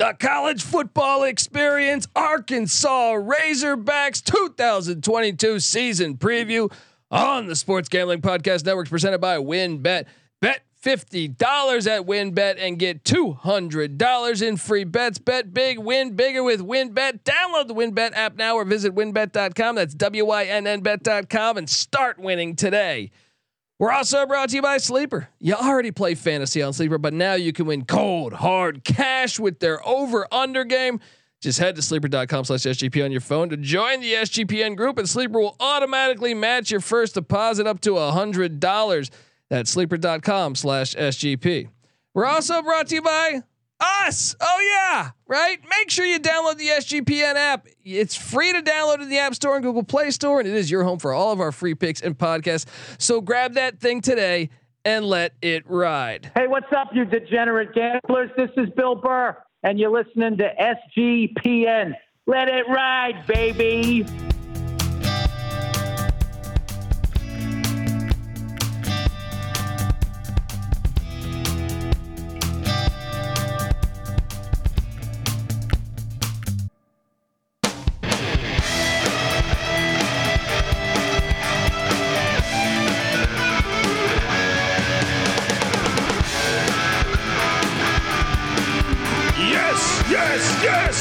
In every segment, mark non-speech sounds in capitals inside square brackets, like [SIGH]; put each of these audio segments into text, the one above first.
the college football experience, Arkansas Razorbacks 2022 season preview on the Sports Gambling Podcast Network, presented by WynnBet. Bet $50 at WynnBet and get $200 in free bets. Bet big, win bigger with WynnBet. Download the WynnBet app now or visit wynnbet.com. That's W Y N N bet.com and start winning today. We're also brought to you by Sleeper. You already play fantasy on Sleeper, but now you can win cold, hard cash with their over under game. Just head to sleeper.com slash SGP on your phone to join the SGPN group, and Sleeper will automatically match your first deposit up to $100. That's sleeper.com slash SGP. We're also brought to you by us. Oh yeah, right. Make sure you download the SGPN app. It's free to download in the App Store and Google Play Store, and it is your home for all of our free picks and podcasts. So grab that thing today and let it ride. Hey, what's up, you degenerate gamblers? This is Bill Burr, and you're listening to SGPN. Let it ride, baby.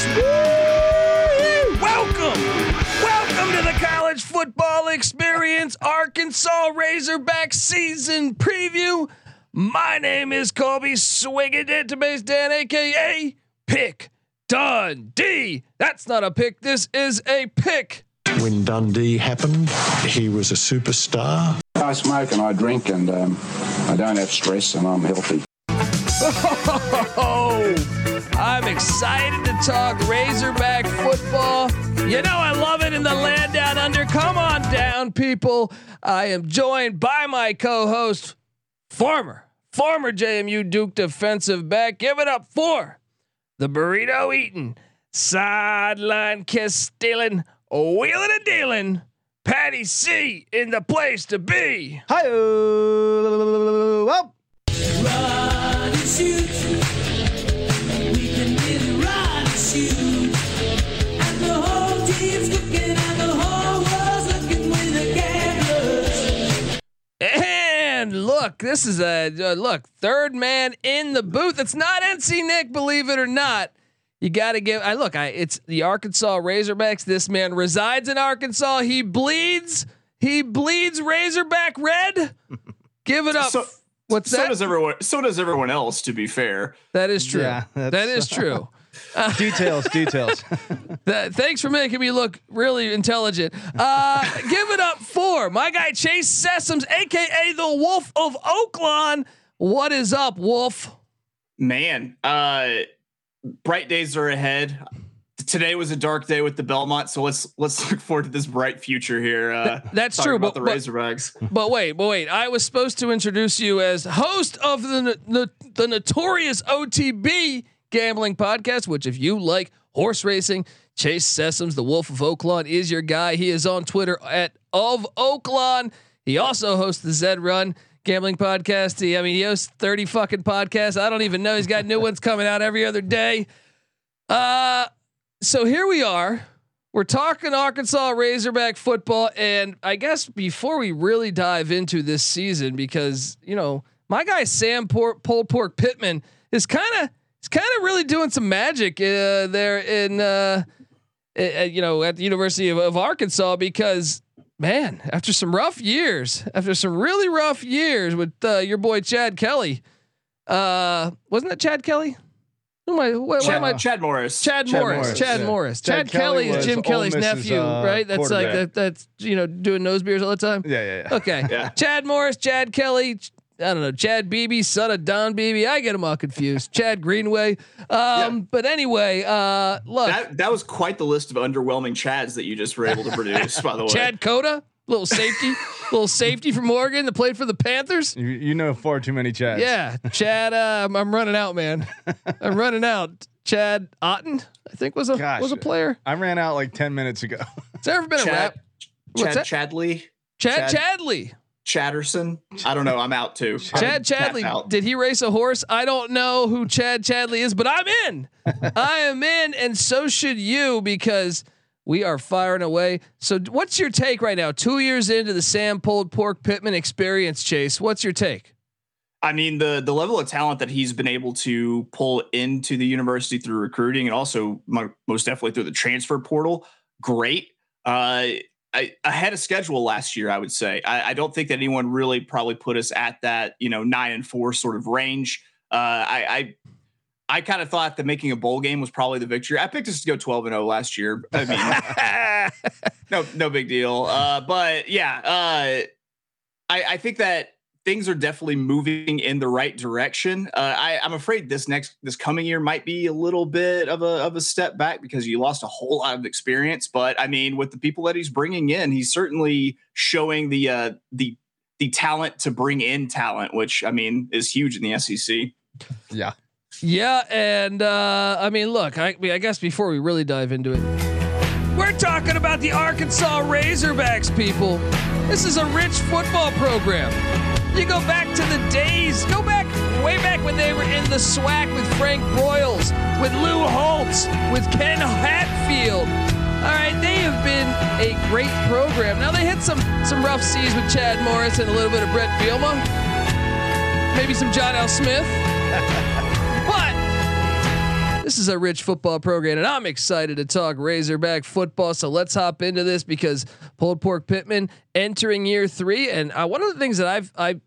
Yes, yes. Woo! Welcome. Welcome to the college football experience, Arkansas Razorback season preview. My name is Colby Swinging Database Dan, aka Pick Dundee. That's not a pick, this is a pick. When Dundee happened, he was a superstar. I smoke and I drink and um, I don't have stress and I'm healthy. [LAUGHS] I'm excited to talk Razorback football. You know, I love it in the land down under. Come on down, people. I am joined by my co host, former, former JMU Duke defensive back. Give it up for the burrito eating, sideline kiss stealing, wheeling and dealing. Patty C in the place to be. Hi. And look, this is a uh, look third man in the booth. It's not NC Nick, believe it or not. You got to give. I look. I it's the Arkansas Razorbacks. This man resides in Arkansas. He bleeds. He bleeds Razorback red. [LAUGHS] Give it up. So- What's so that? does everyone. So does everyone else. To be fair, that is true. Yeah, that's- [LAUGHS] true. Details, details. [LAUGHS] That, thanks for making me look really intelligent. Uh, give it up for my guy Chase Sessoms, aka the Wolf of Oaklawn. What is up, Wolf? man, uh, bright days are ahead. Today was a dark day with the Belmont, so let's let's look forward to this bright future here. Uh, that's true, About but- the but- Razorbacks. But wait, but wait. I was supposed to introduce you as host of the the, the notorious OTB gambling podcast. Which, if you like horse racing, Chase Sessoms, the Wolf of Oaklawn, is your guy. He is on Twitter at of Oaklawn. He also hosts the Zed Run gambling podcast. He, I mean, he hosts thirty fucking podcasts. I don't even know. He's got new ones coming out every other day. Uh, so here we are. We're talking Arkansas Razorback football, and I guess before we really dive into this season, because you know my guy Sam Port, Pulled Pork Pittman is kind of kind of really doing some magic uh, there in uh, uh, you know at the University of, of Arkansas because man, after some rough years, after some really rough years with uh, your boy Chad Kelly, uh, wasn't that Chad Kelly? Who am I? What, Chad, am I? Chad Morris. Chad, Morris, Morris, Chad yeah. Morris, Chad Chad, Kelly, Kelly is Jim Kelly's nephew, uh, right? That's like that. That's you know doing nose beers all the time. Yeah, yeah, yeah. Okay. Yeah. Chad Morris, Chad Kelly. Ch- I don't know. Chad Beebe, son of Don Beebe. I get them all confused. [LAUGHS] Chad Greenway. Um, But anyway, uh, look, That that was quite the list of underwhelming Chads that you just were able to produce. by the [LAUGHS] way, Chad Cota, little safety, [LAUGHS] little safety from Oregon that played for the Panthers. You, you know far too many Chads. Yeah, Chad. Uh, I'm, I'm running out, man. I'm running out. Chad Otten, I think was a Gosh. was a player. I ran out like ten minutes ago. Has there ever been a rap? What's Chad that? Chadley. Chad, Chad- Chadley. Chatterson. I don't know. I'm out too. [LAUGHS] Chad Tap Chadley, out. did he race a horse? I don't know who Chad Chadley is, but I'm in. [LAUGHS] I am in, and so should you because we are firing away. So, what's your take right now? Two years into the Sam Pulled Pork Pittman experience, Chase. What's your take? I mean, the the level of talent that he's been able to pull into the university through recruiting and also mo- most definitely through the transfer portal, great. Uh, I, ahead of schedule last year, I would say. I, I don't think that anyone really probably put us at that, you know, nine and four sort of range. Uh, I, I I kind of thought that making a bowl game was probably the victory. I picked us to go 12 and 0 last year. I mean, [LAUGHS] [LAUGHS] no, no big deal. Uh, but yeah, uh, I, I think that things are definitely moving in the right direction. Uh, I, I'm afraid this next this coming year might be a little bit of a of a step back because you lost a whole lot of experience. But I mean, with the people that he's bringing in, he's certainly showing the uh, the the talent to bring in talent, which I mean is huge in the SEC. Yeah. Yeah, and uh, I mean, look, I, I guess before we really dive into it, we're talking about the Arkansas Razorbacks, people. This is a rich football program. You go back to the days, go back way back when they were in the SWAC with Frank Broyles, with Lou Holtz, with Ken Hatfield. All right, they have been a great program. Now they hit some some rough seas with Chad Morris and a little bit of Bret Bielema, maybe some John L. Smith. [LAUGHS] But this is a rich football program, and I'm excited to talk Razorback football. So let's hop into this because Pulled Pork Pittman entering year three, and uh, one of the things that I've I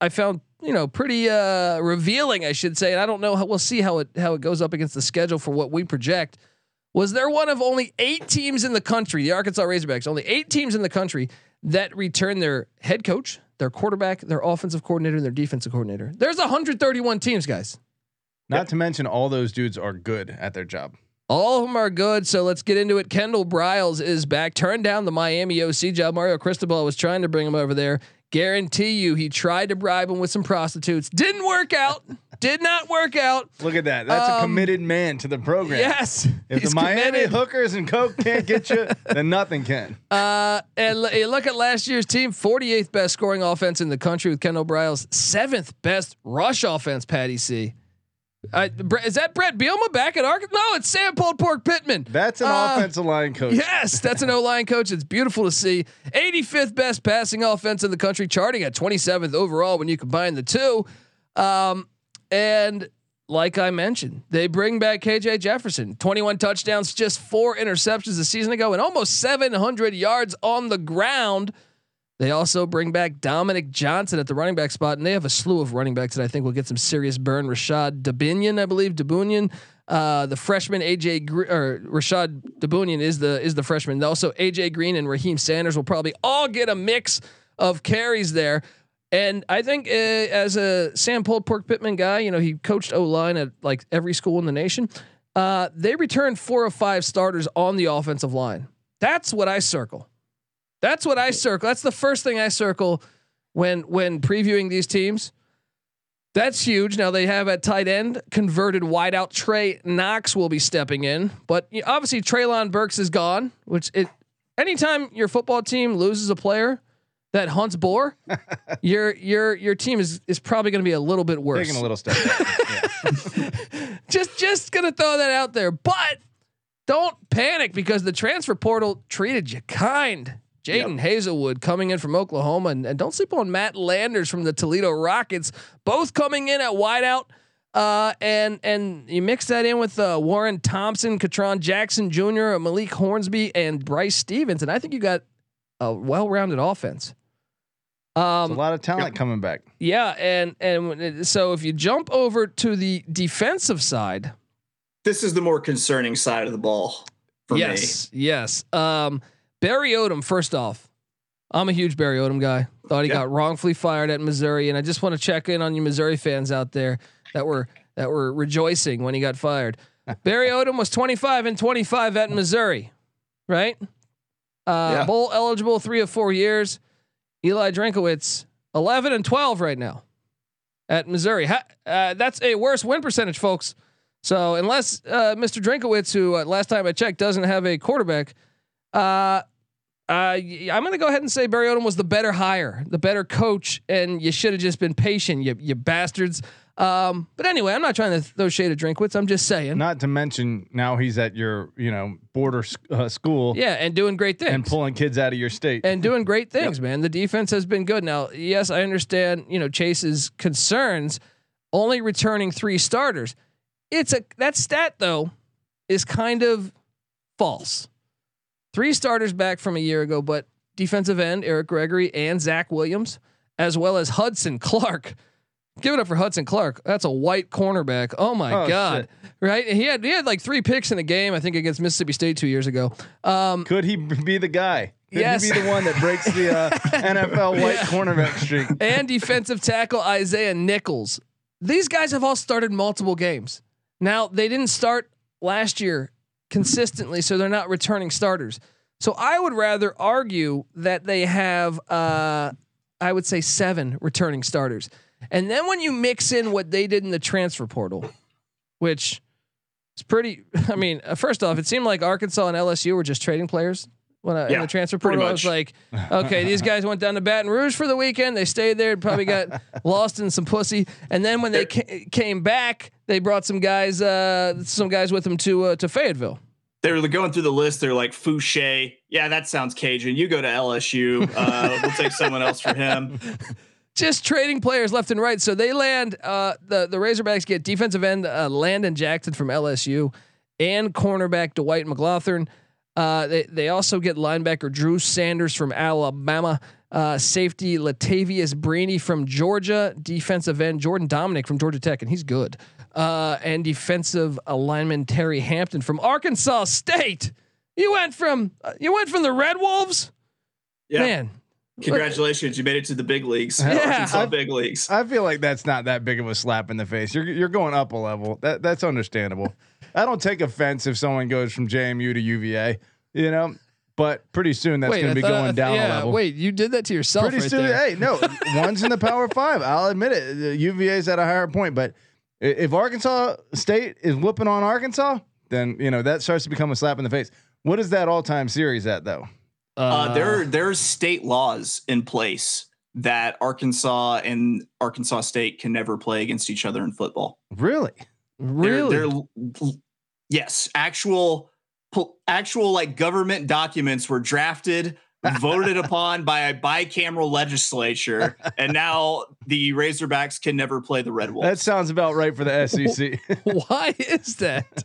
I found you know pretty uh, revealing, I should say, and I don't know how we'll see how it how it goes up against the schedule for what we project. Was there one of only eight teams in the country, the Arkansas Razorbacks, only eight teams in the country that return their head coach, their quarterback, their offensive coordinator, and their defensive coordinator? There's 131 teams, guys. Not to mention all those dudes are good at their job. All of them are good. So let's get into it. Kendall Briles is back. Turned down the Miami OC job. Mario Cristobal was trying to bring him over there. Guarantee you, he tried to bribe him with some prostitutes. Didn't work out. [LAUGHS] Did not work out. Look at that. That's a Um, committed man to the program. Yes, If the Miami committed. hookers and coke can't get you, [LAUGHS] then nothing can. Uh, and l- you look at last year's team, 48th best scoring offense in the country with Kendall Briles, seventh best rush offense. Patty C. Uh, is that Bret Bielema back at Arkansas? No, it's Sam Pulled Pork Pittman. That's an Uh, offensive line coach. Yes, that's an O line coach. It's beautiful to see. 85th best passing offense in the country, charting at 27th overall when you combine the two. Um, and like I mentioned, they bring back KJ Jefferson, 21 touchdowns, just four interceptions a season ago, and almost 700 yards on the ground. They also bring back Dominique Johnson at the running back spot, and they have a slew of running backs that I think will get some serious burn. Rashod Dubinion, I believe, Dubinion, uh, the freshman AJ Gre- or Rashod Dubinion is the is the freshman. Also, AJ Green and Raheem Sanders will probably all get a mix of carries there. And I think uh, as a Sam Pulled Pork Pittman guy, you know, he coached O line at like every school in the nation. Uh, they returned four or five starters on the offensive line. That's what I circle. That's what I circle. That's the first thing I circle when when previewing these teams. That's huge. Now they have at tight end converted wideout Trey Knox will be stepping in, but obviously Treylon Burks is gone. Which it anytime your football team loses a player that hunts boar, [LAUGHS] your your your team is is probably going to be a little bit worse Taking a little step back. [LAUGHS] just just gonna throw that out there. But don't panic because the transfer portal treated you kind. Jadon Haselwood coming in from Oklahoma, and, and don't sleep on Matt Landers from the Toledo Rockets, both coming in at wideout. Uh, and and you mix that in with uh, Warren Thompson, Ketron Jackson Jr., Malik Hornsby, and Bryce Stephens, and I think you got a well-rounded offense. Um, a lot of talent coming back. yeah, and and so if you jump over to the defensive side, This is the more concerning side of the ball for me. yes, yes. Um, Barry Odom. First off, I'm a huge Barry Odom guy. Thought he Yeah. got wrongfully fired at Missouri, and I just want to check in on you Missouri fans out there that were that were rejoicing when he got fired. [LAUGHS] Barry Odom was 25 and 25 at Missouri, right? Uh, Yeah. Bowl eligible three of four years. Eli Drinkwitz 11 and 12 right now at Missouri. Ha- uh, that's a worse win percentage, folks. So unless uh, Mr. Drinkwitz, who uh, last time I checked doesn't have a quarterback, uh, Uh, I'm going to go ahead and say Barry Odom was the better hire, the better coach, and you should have just been patient, you you bastards. Um, but anyway, I'm not trying to throw shade at Drinkwitz. I'm just saying, Not to mention now he's at your you know border uh, school yeah, and doing great things and pulling kids out of your state. and doing great [LAUGHS] things, man. The defense has been good. Now, yes, I understand, you know, Chase's concerns only returning three starters. It's a that stat though is kind of false. Three starters back from a year ago, but defensive end Eric Gregory and Zach Williams, as well as Hudson Clark. [LAUGHS] Give it up for Hudson Clark. That's a white cornerback. Oh my Oh, god! Right? He had he had like three picks in a game. I think against Mississippi State two years ago. Um, Could he be the guy? Could Yes. he be the one that breaks the uh, [LAUGHS] NFL white cornerback streak? and defensive tackle Isaiah Nichols. These guys have all started multiple games. Now they didn't start last year consistently, so they're not returning starters. So I would rather argue that they have, uh, I would say, seven returning starters. And then when you mix in what they did in the transfer portal, which is pretty, [LAUGHS] I mean, uh, first off, it seemed like Arkansas and LSU were just trading players. When I, in the transfer portal, I was like, okay, these guys went down to Baton Rouge for the weekend. They stayed there, and probably got [LAUGHS] lost in some pussy, and then when they ca- came back, they brought some guys, uh, some guys with them to uh, to Fayetteville. They were going through the list. They're like Fouché. Yeah, that sounds Cajun. You go to LSU. Uh, we'll take someone else for him. [LAUGHS] Just trading players left and right. So they land. Uh, the the Razorbacks get defensive end uh, Landon Jackson from LSU and cornerback Dwight McGlothern. Uh, they they also get linebacker Drew Sanders from Alabama. Uh, safety Latavious Brini from Georgia. Defensive end Jordan Domineck from Georgia Tech, and he's good. Uh, and defensive alignment Terry Hampton from Arkansas State. You went from uh, you went from the Red Wolves, Yeah. man. Congratulations, you made it to the big leagues. [LAUGHS] Yeah. Arkansas I- big leagues. I feel like that's not that big of a slap in the face. You're you're going up a level. That that's understandable. I don't take offense if someone goes from JMU to UVA, you know, but pretty soon that's going to be thought- going down yeah, a level. Wait, you did that to yourself pretty right soon. there. Hey, no, [LAUGHS] one's in the Power Five. I'll admit it. The UVA's at a higher point, but if Arkansas State is whooping on Arkansas, then you know that starts to become a slap in the face. What is that all-time series at though? Uh, there, there's state laws in place that Arkansas and Arkansas State can never play against each other in football. Really? Really. They're, they're yes, actual, actual like government documents were drafted, [LAUGHS] voted upon by a bicameral legislature, [LAUGHS] and now the Razorbacks can never play the Red Wolves. That sounds about right for the [LAUGHS] SEC. Why is that?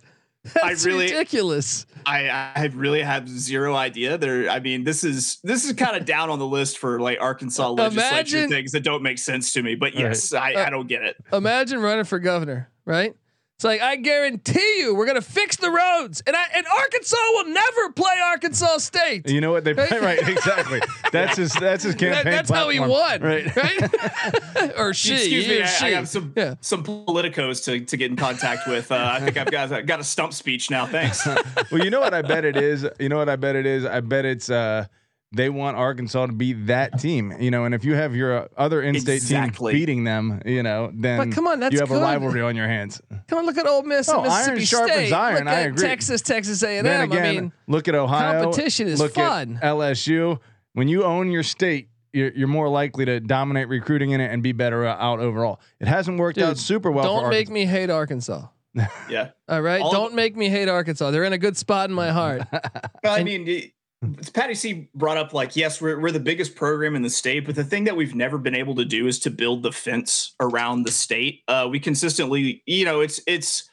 That's really- ridiculous. I, I really have zero idea. There, I mean, this is this is kind of down on the list for like Arkansas uh, legislature Imagine- things that don't make sense to me. But Right. yes, I, I uh, don't get it. Imagine running for governor, right? It's like I guarantee you, we're gonna fix the roads, and I, and Arkansas will never play Arkansas State. you know what they play right? [LAUGHS] Exactly. That's his. That's his That- campaign. that's how he won, Right. right? [LAUGHS] or she, Excuse me, or I, she. I have some Yeah. some politicos to, to get in contact with. Uh, I think I've got I got a stump speech now. Thanks. [LAUGHS] well, you know what I bet it is. You know what I bet it is. I bet it's. uh they want Arkansas to beat that team, you know, and if you have your uh, other in-state Exactly. team beating them, you know, then But come on, that's you have good. a rivalry on your hands. Come on, look at Ole Miss Oh, and iron Mississippi sharpens State. iron, Look I at agree. Texas, Texas A&M. then again, I mean, look at Ohio. competition is look fun. At LSU. When you own your state, you're, you're more likely to dominate recruiting in it and be better out overall. It hasn't worked out super well. don't for make me hate Arkansas. Yeah, All right, All- don't make me hate Arkansas. They're in a good spot in my heart. [LAUGHS] Well, I And- mean, it- Patty C brought up like, yes, we're we're the biggest program in the state, but the thing that we've never been able to do is to build the fence around the state. Uh, we consistently, you know, it's it's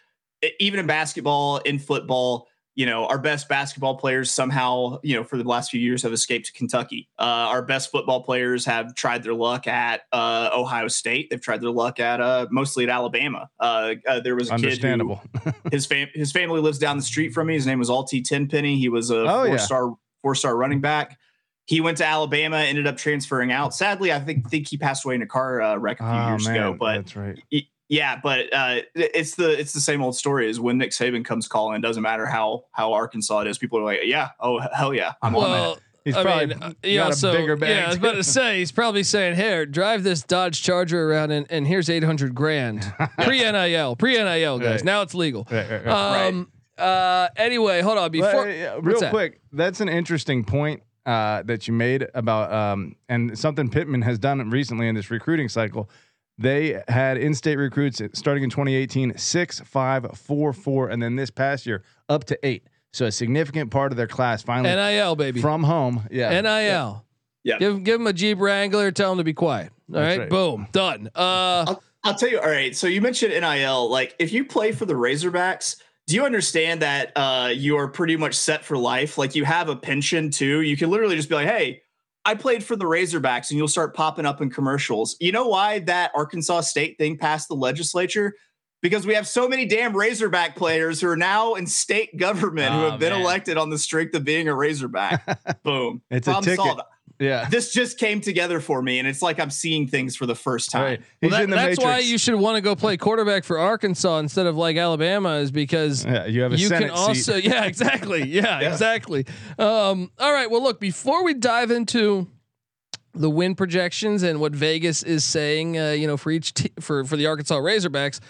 even in basketball, in football, you know, our best basketball players somehow, you know, for the last few years have escaped to Kentucky. Uh, our best football players have tried their luck at uh, Ohio State. They've tried their luck at uh, mostly at Alabama. Uh, uh, there was a kid who Understandable. [LAUGHS] his fam- his family lives down the street from me. His name was Altee Tenpenny. He was a Oh, yeah. four star four star running back. He went to Alabama, ended up transferring out. Sadly, I think think he passed away in a car uh, wreck a few Oh, years ago. But that's right. y- yeah, but uh, it's the it's the same old story. Is when Nick Saban comes calling, it doesn't matter how how Arkansas it is. People are like, yeah, oh hell yeah, I'm on that. He's I probably mean, got he a also, bigger bag, yeah, I was about to say he's probably saying, "Here, drive this Dodge Charger around, and, and here's eight hundred grand [LAUGHS] pre NIL, pre NIL, guys. Right. Now it's legal." Right, right, right. Um. Uh. Anyway, hold on. Before Well, yeah, real that? quick, that's an interesting point. uh, that you made about um, and something Pittman has done recently in this recruiting cycle. They had in-state recruits starting in 2018 six, five, four, four, and then this past year up to eight. So a significant part of their class finally NIL baby. from home. Yeah, NIL. Yeah. Give give them a Jeep Wrangler. Tell them to be quiet. All right? right. Boom. Done. Uh, I'll, I'll tell you. All right. So you mentioned NIL. Like, if you play for the Razorbacks, do you understand that uh, you are pretty much set for life? Like, you have a pension too. You can literally just be like, "Hey, I played for the Razorbacks," and you'll start popping up in commercials. You know why that Arkansas State thing passed the legislature? Because we have so many damn Razorback players who are now in state government who Oh, have been man. elected on the strength of being a Razorback. [LAUGHS] Boom. It's a ticket. solved. Yeah. This just came together for me, and it's like I'm seeing things for the first time. Right. well, that- the that's matrix. why you should want to go play quarterback for Arkansas instead of like Alabama, is because Yeah, you have a you Senate can also seat. [LAUGHS] yeah exactly yeah, exactly um all right well look before we dive into the win projections and what Vegas is saying uh, you know for each te- for for the Arkansas Razorbacks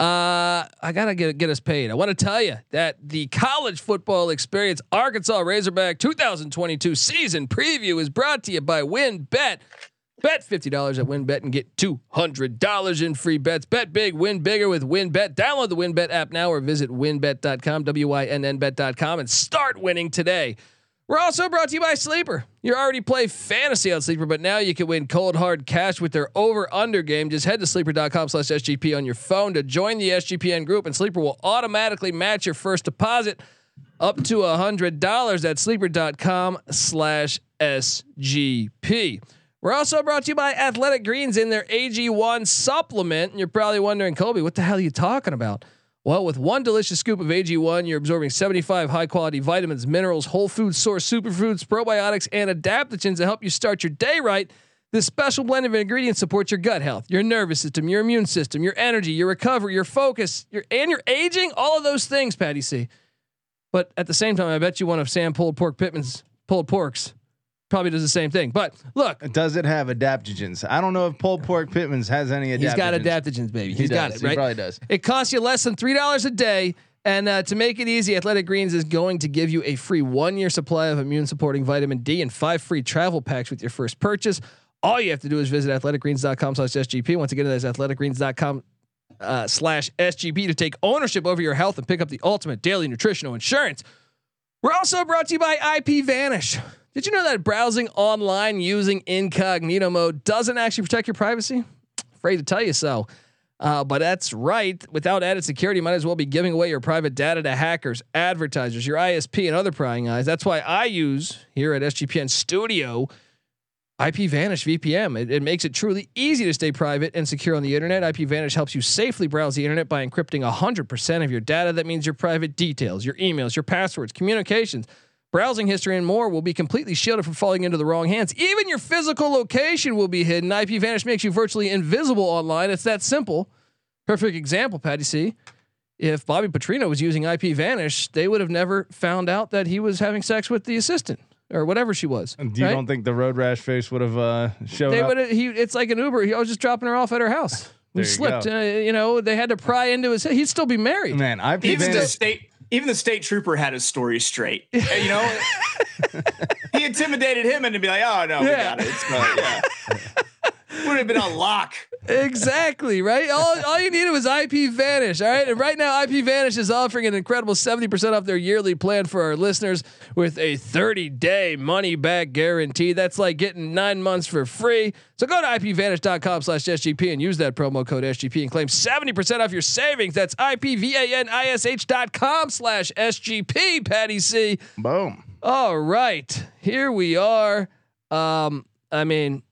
uh I got to get get us paid I want to tell you that the college football experience Arkansas Razorback 2022 season preview is brought to you by WynnBet Bet Bet fifty dollars at WynnBet and get two hundred dollars in free bets. Bet big, win bigger with WynnBet. Download the WynnBet app now or visit WynnBet.com, W-I-N-N Bet.com, and start winning today. We're also brought to you by Sleeper. You already play fantasy on Sleeper, but now you can win cold hard cash with their over/under game. Just head to sleeper.com slash SGP on your phone to join the SGPN group, and Sleeper will automatically match your first deposit up to a hundred dollars at sleeper.com slash SGP. We're also brought to you by Athletic Greens in their AG1 supplement. And you're probably wondering, Colby, what the hell are you talking about? Well, with one delicious scoop of AG1, you're absorbing 75 high quality vitamins, minerals, whole food source superfoods, probiotics, and adaptogens to help you start your day right. This special blend of ingredients supports your gut health, your nervous system, your immune system, your energy, your recovery, your focus, your and your aging, all of those things, Patty C. But at the same time, I bet you one of Sam pulled pork Pittman's pulled porks probably does the same thing. But look, Does it have adaptogens? I don't know if pulled pork Pittman's has any adaptogens. he's got adaptogens, baby. He He's got it, right? He probably does. It costs you less than three dollars a day. And uh, to make it easy, Athletic Greens is going to give you a free one year supply of immune supporting vitamin D and five free travel packs with your first purchase. All you have to do is visit athleticgreens.com slash SGP. Once again, that's athleticgreens.com uh, slash SGP to take ownership over your health and pick up the ultimate daily nutritional insurance. We're also brought to you by IP Vanish. Did you know that browsing online using incognito mode doesn't actually protect your privacy? Afraid to tell you so. Uh, but that's right. Without added security, you might as well be giving away your private data to hackers, advertisers, your ISP, and other prying eyes. That's why I use here at SGPN Studio IP Vanish VPN. It, it makes it truly easy to stay private and secure on the internet. IP Vanish helps you safely browse the internet by encrypting 100% of your data. That means your private details, your emails, your passwords, communications, browsing history, and more will be completely shielded from falling into the wrong hands. Even your physical location will be hidden. IP Vanish makes you virtually invisible online. It's that simple. Perfect example, Patty C. If Bobby Petrino was using IP Vanish, they would have never found out that he was having sex with the assistant or whatever she was. Do you right? don't think the road rash face would have uh, showed they up? he it's like an Uber. He I was just dropping her off at her house. We you slipped. go. Uh, you know, they had to pry into his. He'd still be married. Man, IP even the Vanish. state even the state trooper had his story straight. Uh, you know, [LAUGHS] he intimidated him and to be like, "Oh no, we got it." It's fine. Yeah. [LAUGHS] Would have been on lock. Exactly right. All, all you needed was IP Vanish. All right, and right now IP Vanish is offering an incredible seventy percent off their yearly plan for our listeners with a thirty day money back guarantee. That's like getting nine months for free. So go to ipvanish.com/sgp and use that promo code SGP and claim seventy percent off your savings. That's ipvanish.com/sgp. Patty C. Boom. All right, here we are. Um, I mean,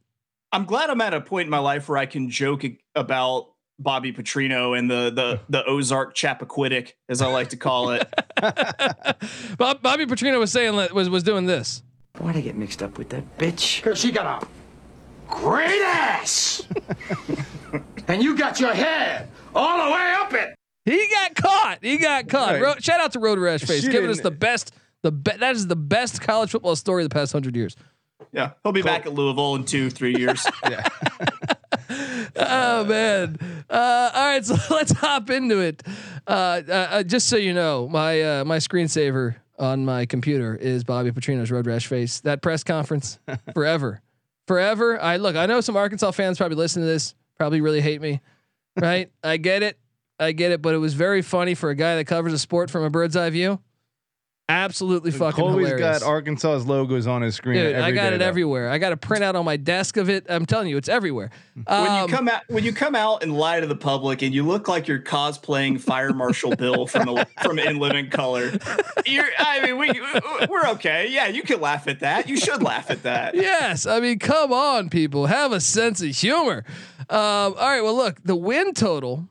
I'm glad I'm at a point in my life where I can joke about Bobby Petrino and the the [LAUGHS] the Ozark Chappaquiddick, as I like to call it. [LAUGHS] Bob, Bobby Petrino was saying that- was was doing this. Why'd I get mixed up with that bitch? Because she got a great ass. [LAUGHS] and you got your head all the way up it. He got caught. He got caught. Right. Ro- shout out to Road Rash Face, giving us the best. The be- that is the best college football story of the past hundred years. Yeah, he'll be back at Louisville in two, three years. [LAUGHS] Yeah. [LAUGHS] oh man! Uh, all right, so [LAUGHS] let's hop into it. Uh, uh, uh, just so you know, my uh, my screensaver on my computer is Bobby Petrino's road rash face. That press conference forever, forever. I look. I know some Arkansas fans probably listen to this, probably really hate me, right? I get it, I get it. But it was very funny for a guy that covers a sport from a bird's eye view. Absolutely fucking Colby's hilarious. got Arkansas's logos on his screen. Dude, I got day, it though. everywhere. I got a printout on my desk of it. I'm telling you, it's everywhere. when Um, you come out when you come out and lie to the public and you look like you're cosplaying Fire Marshal [LAUGHS] Bill from the, from In Living Color, you're I mean we we're okay. Yeah, you can laugh at that. You should laugh at that. yes, I mean, come on, people, have a sense of humor. Um, all right, well, look, the win total.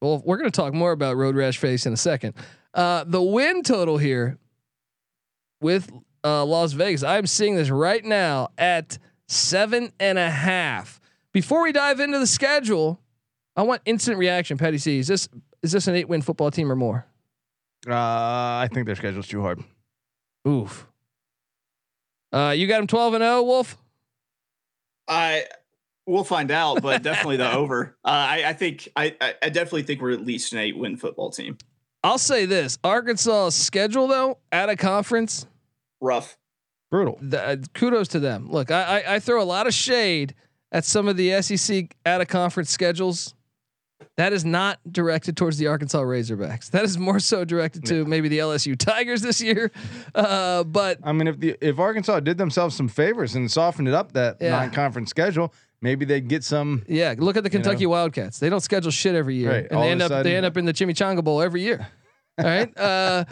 Well, we're going to talk more about Road Rash Face in a second. Uh, the win total here with uh, Las Vegas, I'm seeing this right now at seven and a half. Before we dive into the schedule, I want instant reaction. Patty C, is this is this an eight win football team or more? Uh, I think their schedule's too hard. Oof. Uh, you got him 12 and 0, Wolf? I we'll find out, but definitely the [LAUGHS] over. Uh, I, I think I, I I definitely think we're at least an eight win football team. I'll say this Arkansas schedule though at a conference. Rough. Brutal. The, uh, kudos to them. Look, I, I I throw a lot of shade at some of the SEC at a conference schedules. That is not directed towards the Arkansas Razorbacks. That is more so directed to maybe the LSU Tigers this year. [LAUGHS] Uh, but I mean, if the if Arkansas did themselves some favors and softened it up that Yeah. non-conference schedule, maybe they'd get some. yeah, look at the Kentucky Wildcats. They don't schedule shit every year, Right, and they end up sudden- they end up in the Chimichanga Bowl every year. [LAUGHS] All right. Uh,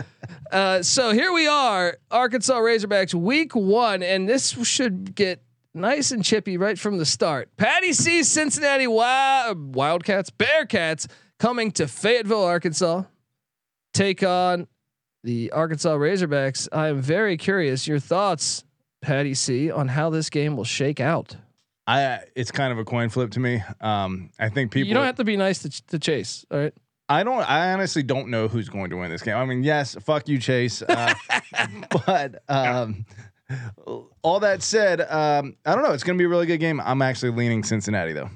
uh, so here we are, Arkansas Razorbacks, week one, and this should get nice and chippy right from the start. Patty C, Cincinnati Wild, Wildcats, Bearcats coming to Fayetteville, Arkansas, take on the Arkansas Razorbacks. I am very curious your thoughts, Patty C, on how this game will shake out. I it's kind of a coin flip to me. Um, I think people. you don't have to be nice to, to Chase. All right. I don't. I honestly don't know who's going to win this game. I mean, yes, fuck you, Chase. Uh, [LAUGHS] but um, all that said, um, I don't know. It's going to be a really good game. I'm actually leaning Cincinnati though.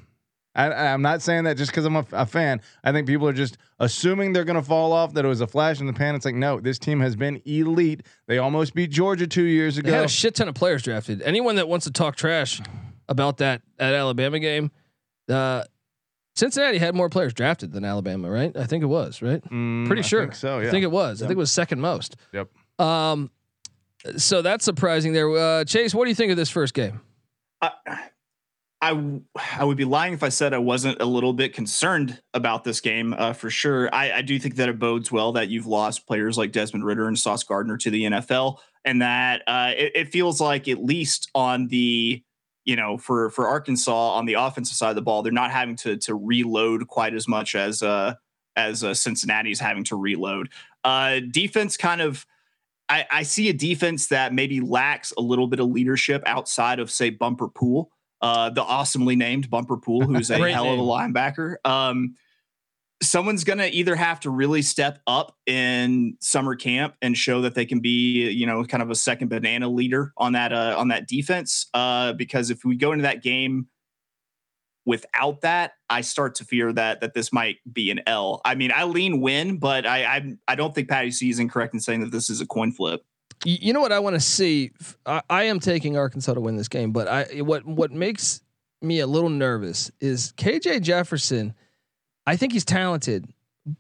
I, I'm not saying that just because I'm a, a fan. I think people are just assuming they're going to fall off. That it was a flash in the pan. It's like no, this team has been elite. They almost beat Georgia two years They had ago. a shit ton of players drafted. Anyone that wants to talk trash about that at Alabama game, uh, Cincinnati had more players drafted than Alabama, right? I think it was, right? Mm, Pretty I sure. think so. Yeah. I think it was. I think it was second most. Yep. Um, so that's surprising there. Uh, Chase, what do you think of this first game? I, I, I would be lying if I said I wasn't a little bit concerned about this game uh, for sure. I, I do think that it bodes well that you've lost players like Desmond Ridder and Sauce Gardner to the NFL, and that uh, it, it feels like at least on the you know for for Arkansas on the offensive side of the ball, they're not having to to reload quite as much as uh, as uh, Cincinnati's having to reload. Uh, defense kind of. I, I see a defense that maybe lacks a little bit of leadership outside of, say, Bumper Pool, uh, the awesomely named Bumper Pool, who's a [LAUGHS] hell of a linebacker. Um, someone's going to either have to really step up in summer camp and show that they can be, you know, kind of a second banana leader on that uh, on that defense. Uh, because if we go into that game without that, I start to fear that that this might be an L. I mean, I lean win, but I I, I don't think Patty C is incorrect in saying that this is a coin flip. You know what I want to see? I am taking Arkansas to win this game, but I what what makes me a little nervous is KJ Jefferson. I think he's talented,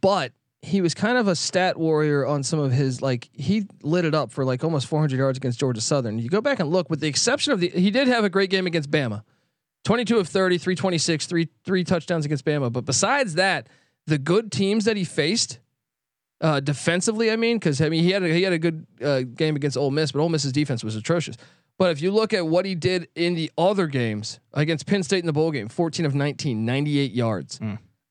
but he was kind of a stat warrior on some of his like he lit it up for like almost 400 yards against Georgia Southern. You go back and look, with the exception of the he did have a great game against Bama. 22 of 30, 326, three three touchdowns against Bama. But besides that, the good teams that he faced, uh, defensively, I mean, because I mean he had a, he had a good uh, game against Ole Miss, but Ole Miss's defense was atrocious. But if you look at what he did in the other games against Penn State in the bowl game, 14 of 19, 98 yards.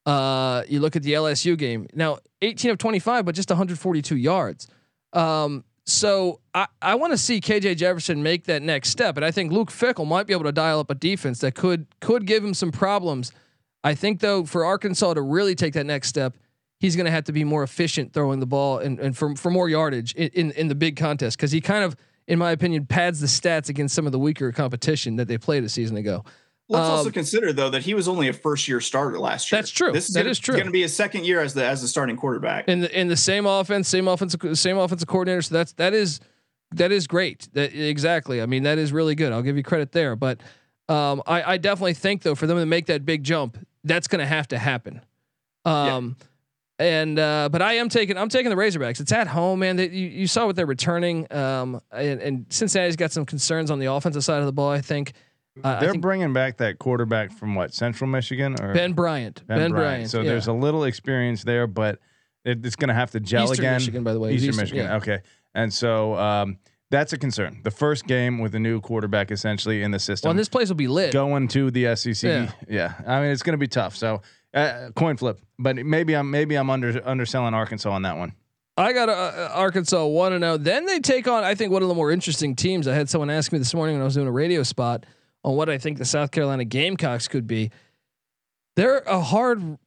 Uh, you look at the LSU game now, 18 of 25, but just 142 yards. Um, so I, I want to see KJ Jefferson make that next step, and I think Luke Fickell might be able to dial up a defense that could could give him some problems. I think though for Arkansas to really take that next step, he's going to have to be more efficient throwing the ball and, and for for more yardage in in, in the big contest because he kind of, in my opinion, pads the stats against some of the weaker competition that they played a season ago. Let's Um, also consider though that he was only a first year starter last year. That's true. This is That gonna, is true. Going to be his second year as the as the starting quarterback. in the in the same offense, same offensive same offensive coordinator. So that's that is that is great. That exactly. I mean, that is really good. I'll give you credit there. But um, I, I definitely think though for them to make that big jump, that's going to have to happen. Um, and uh, but I am taking I'm taking the Razorbacks. It's at home, man. They, you, you saw what they're returning. Um, and, and Cincinnati's got some concerns on the offensive side of the ball. I think. Uh, They're bringing back that quarterback from what Central Michigan or Ben Bryant. Ben, Bryant. So yeah. there's a little experience there, but it, it's going to have to gel Eastern again. Michigan, by the way. Eastern, Eastern- Michigan. yeah. Okay, and so um, that's a concern. The first game with a new quarterback essentially in the system. well, and this place will be lit. going to the SEC. Yeah. Yeah. I mean it's going to be tough. So uh, coin flip, but maybe I'm maybe I'm under underselling Arkansas on that one. I got uh, Arkansas one and zero. Then they take on I think one of the more interesting teams. I had someone ask me this morning when I was doing a radio spot on what I think the South Carolina Gamecocks could be. They're a hard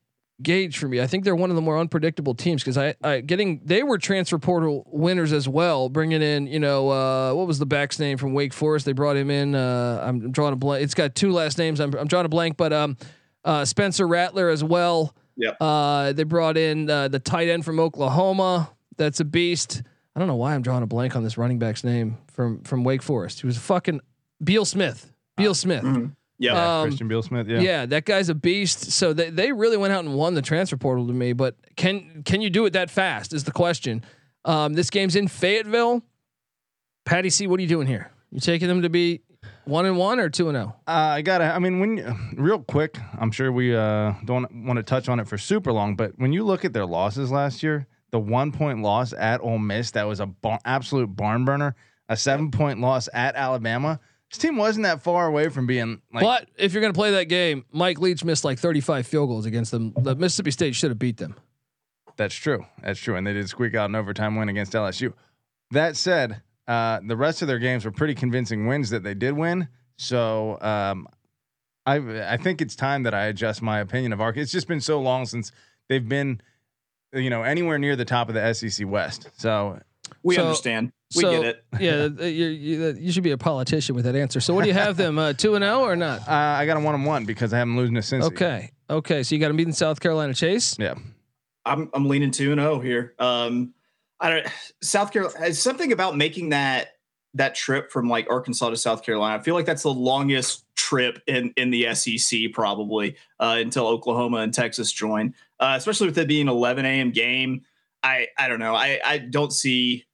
gauge for me. I think they're one of the more unpredictable teams because I, I getting they were transfer portal winners as well, bringing in you know uh, what was the back's name from Wake Forest? They brought him in. Uh, I'm drawing a blank. It's got two last names. I'm, I'm drawing a blank, but um, uh, Spencer Rattler as well. Yep. Uh, they brought in uh, the tight end from Oklahoma. That's a beast. I don't know why I'm drawing a blank on this running back's name from from Wake Forest. He was fucking Beal Smith. Beal Smith. Yeah. Um, Christian Bill Smith. yeah. Yeah. that guy's a beast. So they, they really went out and won the transfer portal to me. But can can you do it that fast? Is the question. Um, this game's in Fayetteville. Patty C, what are you doing here? You taking them to be one and one or two and oh? zero? Uh, I gotta. I mean, when you, real quick, I'm sure we uh, don't want to touch on it for super long, but when you look at their losses last year, the one point loss at Ole Miss that was a bar- absolute barn burner. A seven point loss at Alabama. This team wasn't that far away from being like. but if you're going to play that game, Mike Leach missed like 35 field goals against them. The Mississippi State should have beat them. That's true. That's true. And they did squeak out an overtime win against LSU. That said, uh, the rest of their games were pretty convincing wins that they did win. So um, I I think it's time that I adjust my opinion of Ark. It's just been so long since they've been, you know, anywhere near the top of the SEC West. So we so- understand. We so, get it. [LAUGHS] yeah, uh, you, you, uh, you should be a politician with that answer. So what do you have them uh, two and zero or not? [LAUGHS] uh, I got a one on one because I haven't losing to Cincy. Okay, okay. So you got to meet in South Carolina Chase. Yeah. I'm I'm leaning two and zero here. Um, I don't South Carolina. It's something about making that that trip from like Arkansas to South Carolina. I feel like that's the longest trip in in the SEC probably uh, until Oklahoma and Texas join. Uh, especially with it being 11 a.m. game. I I don't know. I I don't see.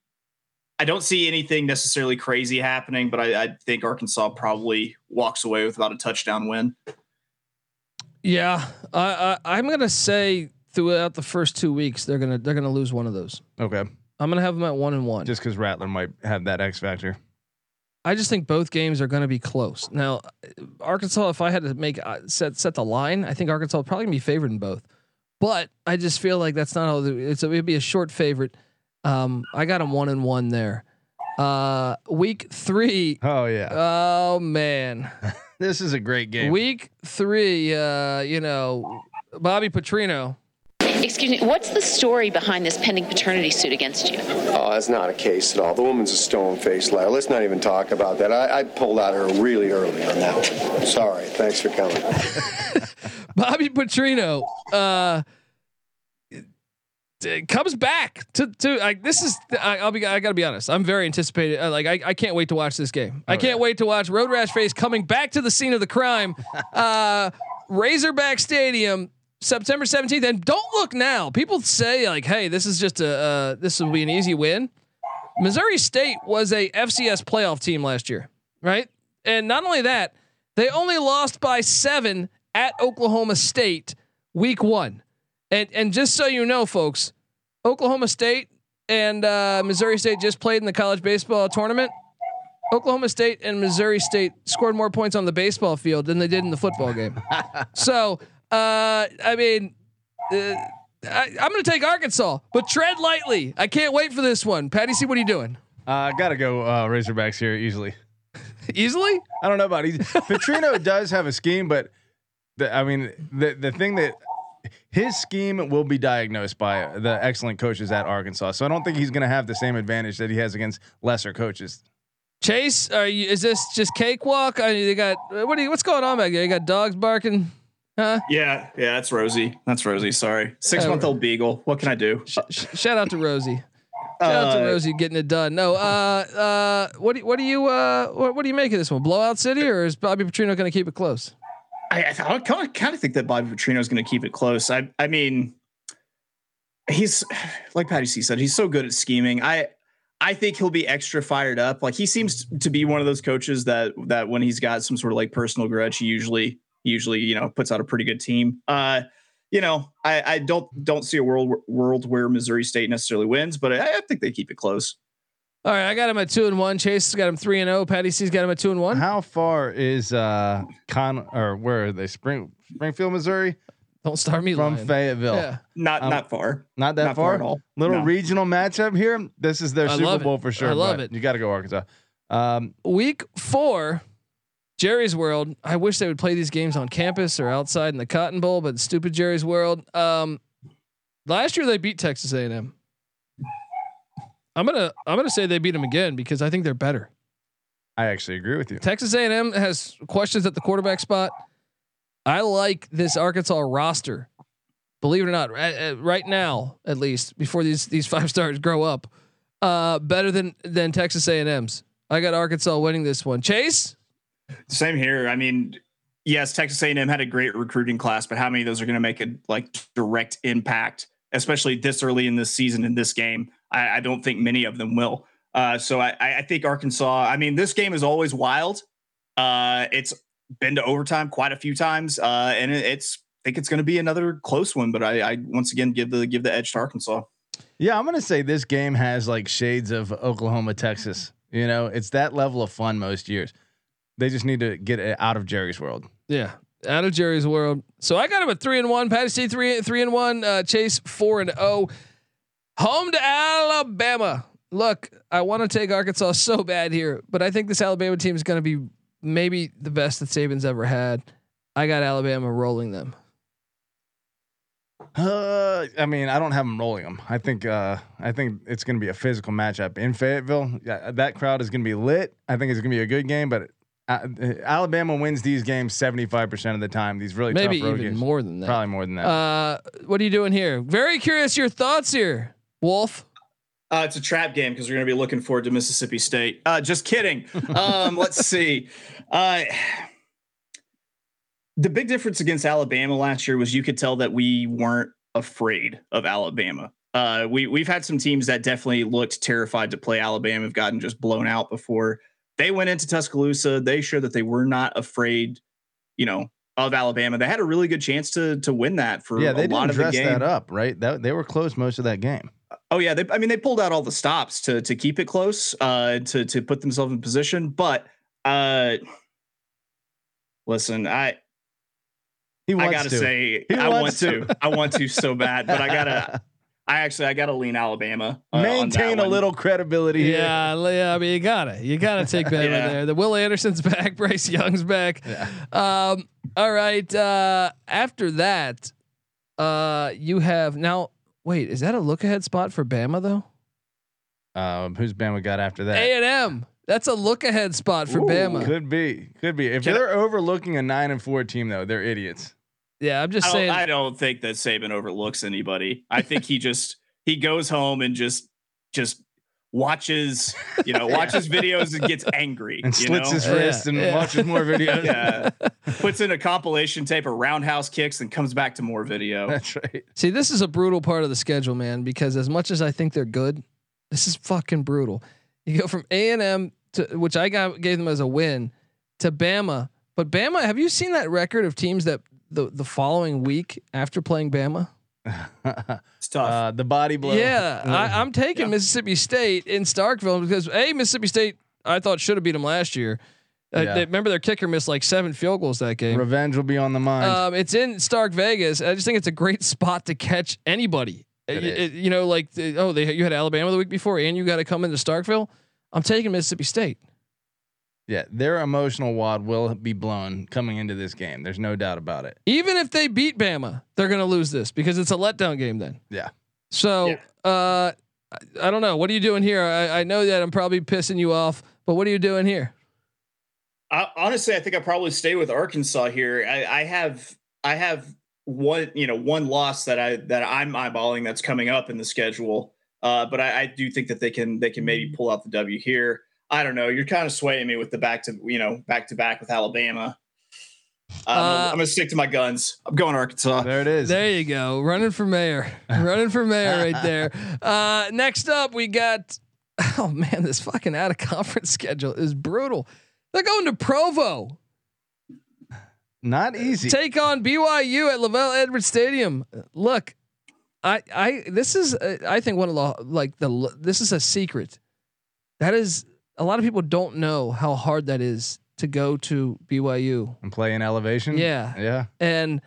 I don't see anything necessarily crazy happening, but I, I think Arkansas probably walks away with about a touchdown win. Yeah, I, I I'm gonna say throughout the first two weeks they're gonna they're gonna lose one of those. Okay. I'm gonna have them at one and one. Just because Rattler might have that X factor. I just think both games are going to be close. Now, Arkansas, if I had to make uh, set set the line, I think Arkansas will probably gonna be favored in both. But I just feel like that's not how the, it's. It'd be a short favorite. Um, I got them one and one there. Uh, week three. Oh yeah. Oh man, [LAUGHS] this is a great game. week three. Uh, you know, Bobby Petrino. Excuse me, what's the story behind this pending paternity suit against you? Oh, that's not a case at all. The woman's a stone-faced liar. Let's not even talk about that. I, I pulled out her really early on that one. Sorry. Thanks for coming. [LAUGHS] Bobby Petrino uh, comes back to to like this is I, I'll be I gotta be honest. I'm very anticipated uh, like I, I can't wait to watch this game. I can't wait to watch Road Rash Face coming back to the scene of the crime. [LAUGHS] Uh, Razorback Stadium September 17th and don't look now. People say like hey this is just a uh, this will be an easy win. Missouri State was a FCS playoff team last year right? And not only that they only lost by seven at Oklahoma State week one. And and just so you know, folks, Oklahoma State and uh, Missouri State just played in the college baseball tournament. Oklahoma State and Missouri State scored more points on the baseball field than they did in the football game. [LAUGHS] so uh, I mean, uh, I, I'm going to take Arkansas, but tread lightly. I can't wait for this one. Patty, see what are you doing? Uh, I gotta go uh, Razorbacks here easily. [LAUGHS] Easily? I don't know about easy. Petrino [LAUGHS] does have a scheme, but the, I mean the the thing that his scheme will be diagnosed by the excellent coaches at Arkansas. So I don't think he's going to have the same advantage that he has against lesser coaches. Chase, are you? Is this just cakewalk? I mean, they got what? Are you, what's going on back there? You got dogs barking, huh? Yeah, yeah, that's Rosie. That's Rosie. Sorry, six month old beagle. What can I do? Sh- shout out to Rosie. Shout out to Uh, Rosie getting it done. No, uh, uh, what do you, what do you, uh, what, what do you make of this one? Blowout city, or is Bobby Petrino going to keep it close? I, I kind of kind of think that Bobby Petrino is going to keep it close. I I mean, he's like Patty C said, he's so good at scheming. I I think he'll be extra fired up. Like he seems to be one of those coaches that that when he's got some sort of like personal grudge, he usually usually you know puts out a pretty good team. Uh, you know, I I don't don't see a world world where Missouri State necessarily wins, but I, I think they keep it close. All right, I got him at two and one. Chase has got him three and zero. Patty C's got him at two and one. How far is uh Con or where are they? Spring Springfield, Missouri, Don't start me from lying. Fayetteville. Yeah. Not Um, not far. Not that Not far. far at all. Little No. regional matchup here. This is their I Super love it. Bowl for sure. I love it. You got to go Arkansas. Um, Week four, Jerry's World. I wish they would play these games on campus or outside in the Cotton Bowl, but stupid Jerry's World. Um, last year they beat Texas A&M. I'm gonna I'm gonna say they beat them again because I think they're better. I actually agree with you. Texas A&M has questions at the quarterback spot. I like this Arkansas roster. Believe it or not, right, uh, now at least before these these five [LAUGHS] stars grow up, uh, better than than Texas A&M's. I got Arkansas winning this one. Chase, Same here. I mean, yes, Texas A&M had a great recruiting class, but how many of those are going to make a like direct impact, especially this early in this season in this game? I, I don't think many of them will. Uh, so I, I think Arkansas. I mean, this game is always wild. Uh, it's been to overtime quite a few times, uh, and it, it's. I think it's going to be another close one, but I, I once again give the give the edge to Arkansas. Yeah, I'm gonna say this game has like shades of Oklahoma, Texas. You know, it's that level of fun most years. They just need to get it out of Jerry's world. yeah, out of Jerry's world. So I got him at three and one. Patty C three three and one. Uh, Chase four and zero. Home to Alabama. Look, I want to take Arkansas so bad here, but I think this Alabama team is going to be maybe the best that Saban's ever had. I got Alabama rolling them. Uh, I mean, I don't have them rolling them. I think, uh, I think it's going to be a physical matchup in Fayetteville. Yeah, that crowd is going to be lit. I think it's going to be a good game, but uh, Alabama wins these games 75% of the time. These really Maybe tough road even games. more than that. Probably more than that. Uh, what are you doing here? Very curious your thoughts here, Wolf. Uh, it's a trap game because we're going to be looking forward to Mississippi State. Uh, just kidding. [LAUGHS] Um, let's see. Uh, the big difference against Alabama last year was you could tell that we weren't afraid of Alabama. Uh, we we've had some teams that definitely looked terrified to play Alabama, have gotten just blown out before they went into Tuscaloosa. They showed that they were not afraid, you know, of Alabama. They had a really good chance to to win that for yeah, a they lot didn't of the dress that up, right? That they were close most of that game. Oh yeah, they, I mean they pulled out all the stops to to keep it close, uh, to to put themselves in position. But uh, listen, I He I wants gotta to. say He I want to. to. I want to so bad, but I gotta. [LAUGHS] I actually I gotta lean Alabama. uh, Maintain a one. little credibility. here. Yeah, yeah. I mean, you gotta, you gotta take Bama [LAUGHS] Yeah. there. The Will Anderson's back, [LAUGHS] Bryce Young's back. Um, all right. Uh, after that, uh, you have now. Wait, is that a look ahead spot for Bama though? Um, who's Bama got after that? A and M. That's a look ahead spot for Bama. Could be, could be. If Can they're overlooking a nine and four team, though, they're idiots. Yeah, I'm just I saying. I don't think that Saban overlooks anybody. I think he just he goes home and just just watches you know [LAUGHS] watches videos and gets angry And you slits know? his Yeah, wrist and yeah. watches more [LAUGHS] videos. yeah puts in a compilation tape of roundhouse kicks and comes back to more video [LAUGHS] That's right. See, this is a brutal part of the schedule, man. Because as much as I think they're good, this is fucking brutal. You go from A and M to which I got gave them as a win to Bama, but Bama. Have you seen that record of teams that the the following week after playing Bama? It's tough Uh, the body blow. Yeah, [LAUGHS] I, I'm taking Yeah. Mississippi State in Starkville because a Mississippi State I thought should have beat them last year. Uh, Yeah. they- remember their kicker missed like seven field goals that game. Revenge will be on the mind. Um, it's in Stark Vegas. I just think it's a great [LAUGHS] spot to catch anybody. Uh, It it- you know, like the, oh, they you had Alabama the week before, and you got to come into Starkville. I'm taking Mississippi State. Yeah, their emotional wad will be blown coming into this game. There's no doubt about it. Even if they beat Bama, they're going to lose this because it's a letdown game then. Yeah. So, uh, I, I don't know. What are you doing here? I, I know that I'm probably pissing you off, But what are you doing here? I, honestly, I think I probably stay with Arkansas here. I, I have I have one you know one loss that I that I'm eyeballing that's coming up in the schedule. Uh, but I, I do think that they can they can maybe pull out the W here. I don't know. You're kind of swaying me with the back to you know back to back with Alabama. I'm, Uh, gonna, I'm gonna stick to my guns. I'm going Arkansas. There it is. There you go. Running for mayor. [LAUGHS] Running for mayor right there. Uh, next up, we got. [LAUGHS] Oh man, this fucking out of conference [LAUGHS] schedule is brutal. They're going to Provo. Not easy. Take on BYU at LaVell Edwards Stadium. Look, I I this is uh, I think one of the like the this is a secret. That is a lot of people don't know how hard that is to go to BYU. and play in elevation. Yeah. Yeah. and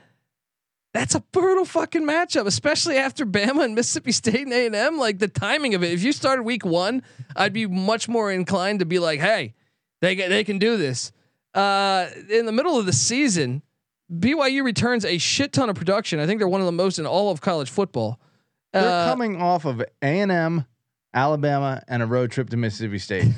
that's a brutal fucking matchup, especially after Bama and Mississippi State and A and M. Like the timing of it. If you started week one, I'd be much more inclined to be like, "Hey, they they can do this." Uh, in the middle of the season, BYU returns a shit ton of production. I think they're one of the most in all of college football. They're Uh, coming off of A and M, Alabama, and a road trip to Mississippi State. [LAUGHS]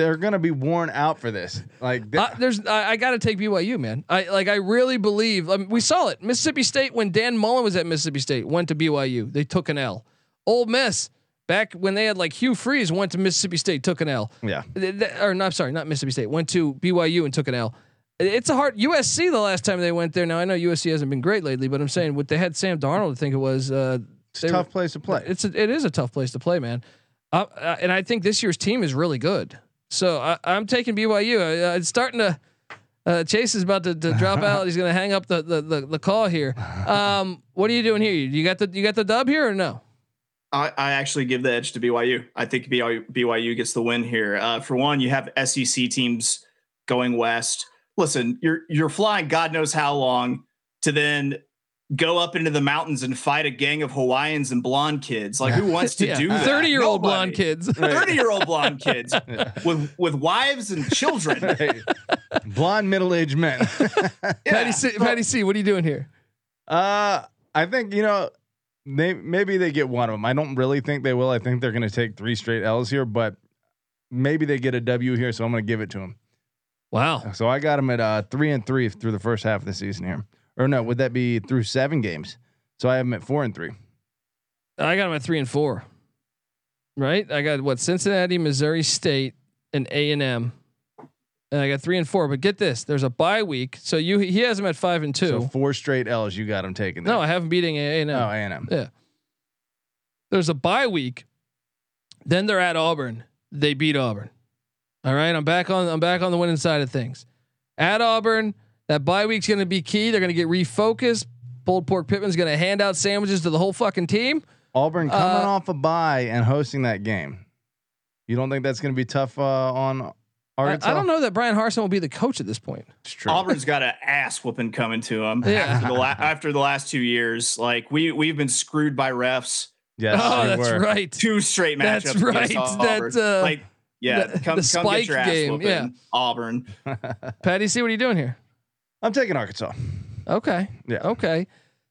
They're gonna be worn out for this. Like Uh, there's, I, I got to take BYU, man. I like, I really believe. I mean, we saw it. Mississippi State when Dan Mullen was at Mississippi State went to BYU. They took an L. Ole Miss back when they had like Hugh Freeze went to Mississippi State, took an L. yeah. Or not, sorry, not Mississippi State. Went to BYU and took an L. It's a hard USC. The last time they went there. Now I know USC hasn't been great lately, but I'm saying what they had Sam Darnold. I think it was. Uh, It's a were- tough place to play. it's a, it is a tough place to play, man. Uh, uh, and I think this year's team is really good. So I, I'm taking BYU. Uh, it's starting to. Uh, Chase is about to, to drop out. [LAUGHS] He's going to hang up the, the the the call here. Um, what are you doing here? You got the you got the dub here or no? I, I actually give the edge to BYU. I think BYU, BYU gets the win here. Uh, for one, you have SEC teams going west. Listen, you're you're flying God knows how long to then go up into the mountains and fight a gang of Hawaiians and blonde kids. Like who wants to [LAUGHS] do that? Thirty year old Nobody. blonde kids. [LAUGHS] Thirty year old blonde kids [LAUGHS] with with wives and children. Hey, blonde middle aged men. Patty C, Patty C, what are you doing here? Uh, I think you know they maybe they get one of them. I don't really think they will. I think they're going to take three straight L's here, but maybe they get a W here. So I'm going to give it to them. Wow. So I got them at uh, three and three through the first half of the season here, or no? Would that be through seven games? So I have them at four and three. I got them at three and four. Right. I got what Cincinnati, Missouri State, and A and M. And I got three and four. But get this: there's a bye week, so you he has them at five and two. So four straight L's. You got them taken. There. no, I haven't beating A and oh, M. A and M. Yeah. There's a bye week. Then they're at Auburn. They beat Auburn. All right, I'm back on. I'm back on the winning side of things. At Auburn, that bye week's going to be key. They're going to get refocused. Pulled pork Pittman's going to hand out sandwiches to the whole fucking team. Auburn coming Uh, off a bye and hosting that game. You don't think that's going to be tough uh, on I, Arkansas? I don't know that Bryan Harsin will be the coach at this point. It's true. Auburn's got an ass whooping coming to them Yeah. after the la- after the last two years. Like we we've been screwed by refs. Yes, oh, we that's were. right. Two straight matchups. That's against right. Auburn. That's, uh, like yeah, the- come, the come spike get your ass game, whooping, yeah. Auburn. [LAUGHS] Patty, see what are you doing here? I'm taking Arkansas. Okay. Yeah. Okay.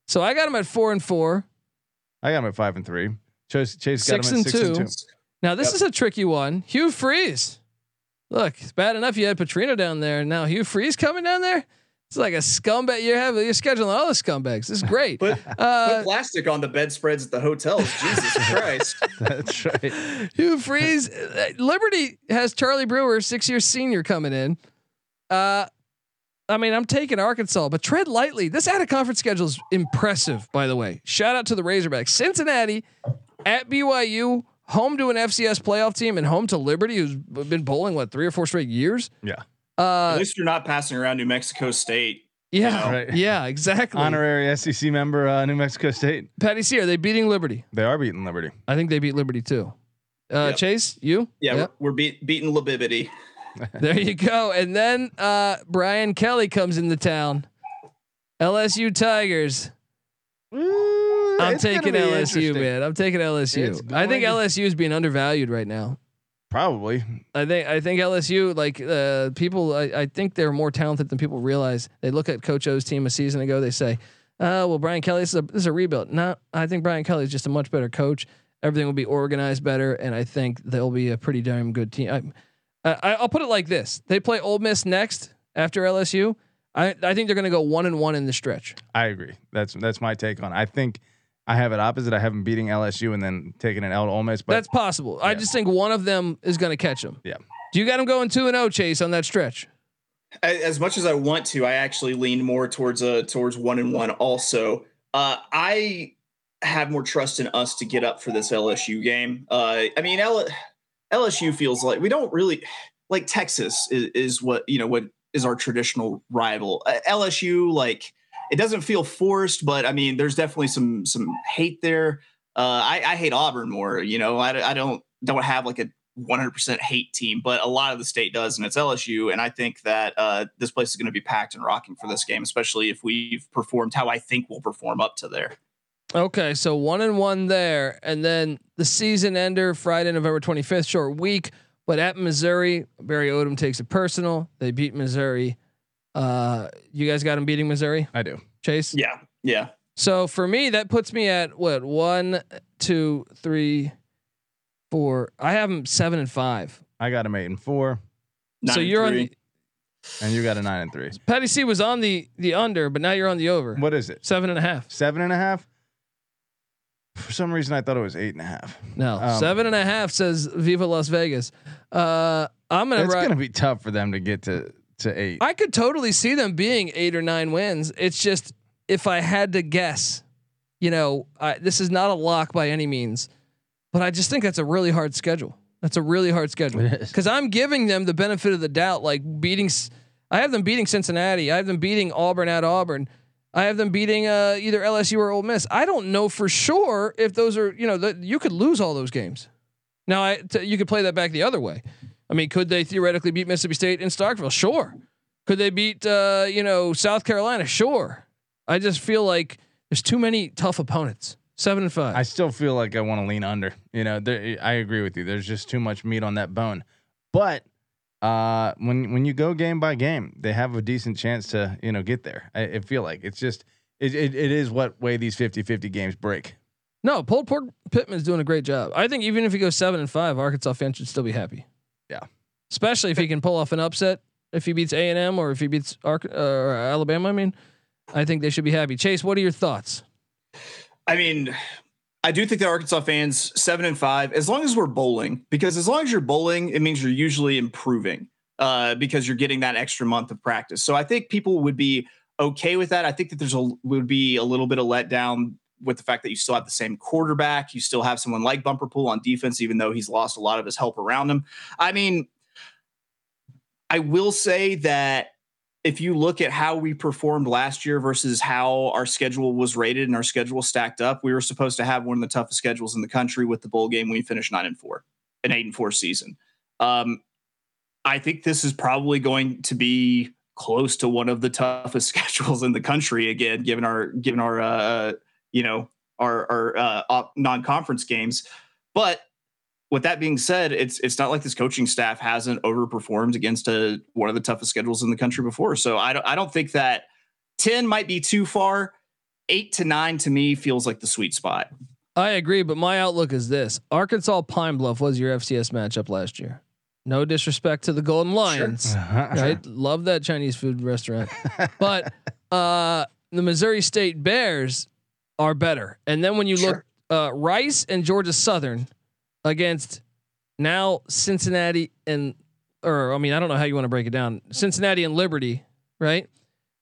So I got him at four and four. I got them at five and three. Chase, Chase got Six them at and six and two. two. Now this is a tricky one. Hugh Freeze. Look, it's bad enough you had Petrino down there. Now Hugh Freeze coming down there. It's like a scumbag. You're having you're scheduling all the scumbags. This is great. Put, [LAUGHS] Uh, put plastic on the bedspreads at the hotels. Jesus [LAUGHS] Christ. That's right. Hugh Freeze. uh, Liberty has Charlie Brewer, six year senior, coming in. Uh, I mean, I'm taking Arkansas, but tread lightly. This out of conference schedule is impressive, by the way. Shout out to the Razorbacks. Cincinnati at BYU, home to an FCS playoff team, and home to Liberty, who's been bowling what three or four straight years. Yeah. Uh, At least you're not passing around New Mexico State. yeah, Right. yeah, exactly. Honorary SEC member, uh, New Mexico State. Patty C, are they beating Liberty? They are beating Liberty. I think they beat Liberty too. Uh, Yep. Chase, you? Yeah, Yep. we're, we're beat, beating Libibity. There you go. And then uh, Brian Kelly comes into town. LSU Tigers. I'm taking LSU, man. I'm taking LSU. I think LSU is being undervalued right now. Probably. I think I think LSU like uh, people. I, I think they're more talented than people realize. They look at Coach O's team a season ago. They say, "Uh, well, Brian Kelly this is a this is a rebuild." No, I think Brian Kelly is just a much better coach. Everything will be organized better, and I think they'll be a pretty damn good team. I, Uh, I, I'll put it like this: They play Ole Miss next after LSU. I I think they're going to go one and one in the stretch. I agree. That's that's my take on. it. I think I have it opposite. I have them beating LSU and then taking an L to Ole Miss. But That's possible. I just think one of them is going to catch them. yeah, Do you got them going two and zero, Chase, on that stretch? As much as I want to, I actually lean more towards a towards one and one. Also, uh, I have more trust in us to get up for this LSU game. Uh, I mean, L- LSU feels like we don't really like Texas is, is what you know what is our traditional rival. Uh, LSU like it doesn't feel forced, but I mean, there's definitely some some hate there. Uh, I, I hate Auburn more. You know, I, I don't don't have like a 100% hate team, but a lot of the state does, and it's LSU. And I think that uh, this place is going to be packed and rocking for this game, especially if we've performed how I think we'll perform up to there. Okay, so one and one there, and then the season ender Friday, November twenty fifth, short week, but at Missouri, Barry Odom takes it personal. They beat Missouri. Uh, you guys got them beating Missouri, I do. Chase. Yeah, yeah. So for me, that puts me at what one, two, three, four. I have them seven and five. I got them eight and four, Nine so and you're on the, and you got a nine and three. Patty C was on the the under, but now you're on the over. What is it? Seven and a half. Seven and a half. For some reason, I thought it was eight and a half. No, Um, seven and a half says Viva Las Vegas. Uh, I'm gonna. It's ride- gonna be tough for them to get to to eight. I could totally see them being eight or nine wins. It's just if I had to guess, you know, I, this is not a lock by any means, but I just think that's a really hard schedule. That's a really hard schedule It is. because I'm giving them the benefit of the doubt, like beating. I have them beating Cincinnati. I have them beating Auburn at Auburn. I have them beating uh, either LSU or Ole Miss. I don't know for sure if those are, you know, that you could lose all those games. Now, I t- you could play that back the other way. I mean, could they theoretically beat Mississippi State in Starkville? Sure. Could they beat, uh, you know, South Carolina? Sure. I just feel like there's too many tough opponents. Seven and five. I still feel like I want to lean under. You know, there, I agree with you. There's just too much meat on that bone. But uh, when when you go game by game, they have a decent chance to you know get there. I, I feel like it's just it, it, it is what way these 50-50 games break. no, Pulled Pork Pittman's doing a great job. I think even if he goes seven and five, Arkansas fans should still be happy. Yeah. Especially if he can pull off an upset. If he beats A and M or if he beats Ark- uh, or Alabama, I mean, I think they should be happy. Chase, what are your thoughts? I mean, I do think that Arkansas fans seven and five, as long as we're bowling, because as long as you're bowling, it means you're usually improving uh, because you're getting that extra month of practice. So I think people would be okay with that. I think that there's a would be a little bit of letdown with the fact that you still have the same quarterback, you still have someone like Bumper Pool on defense, even though he's lost a lot of his help around him. I mean, I will say that if you look at how we performed last year versus how our schedule was rated and our schedule stacked up, we were supposed to have one of the toughest schedules in the country with the bowl game. We finished nine and four, an eight and four season. Um, I think this is probably going to be close to one of the [LAUGHS] toughest schedules in the country again, given our given our uh, you know our our uh, non-conference games. But with that being said, it's it's not like this coaching staff hasn't overperformed against a, one of the toughest schedules in the country before. So I don't I don't think that ten might be too far. Eight to nine to me feels like the sweet spot. I agree, but my outlook is this: Arkansas Pine Bluff was your FCS matchup last year. No disrespect to the Golden Lions, [LAUGHS] right? Love that Chinese food restaurant, but [LAUGHS] uh, the Missouri State Bears are better. And then when you look, uh, Rice and Georgia Southern against now Cincinnati and, or I mean, I don't know how you want to break it down. Cincinnati and Liberty, right?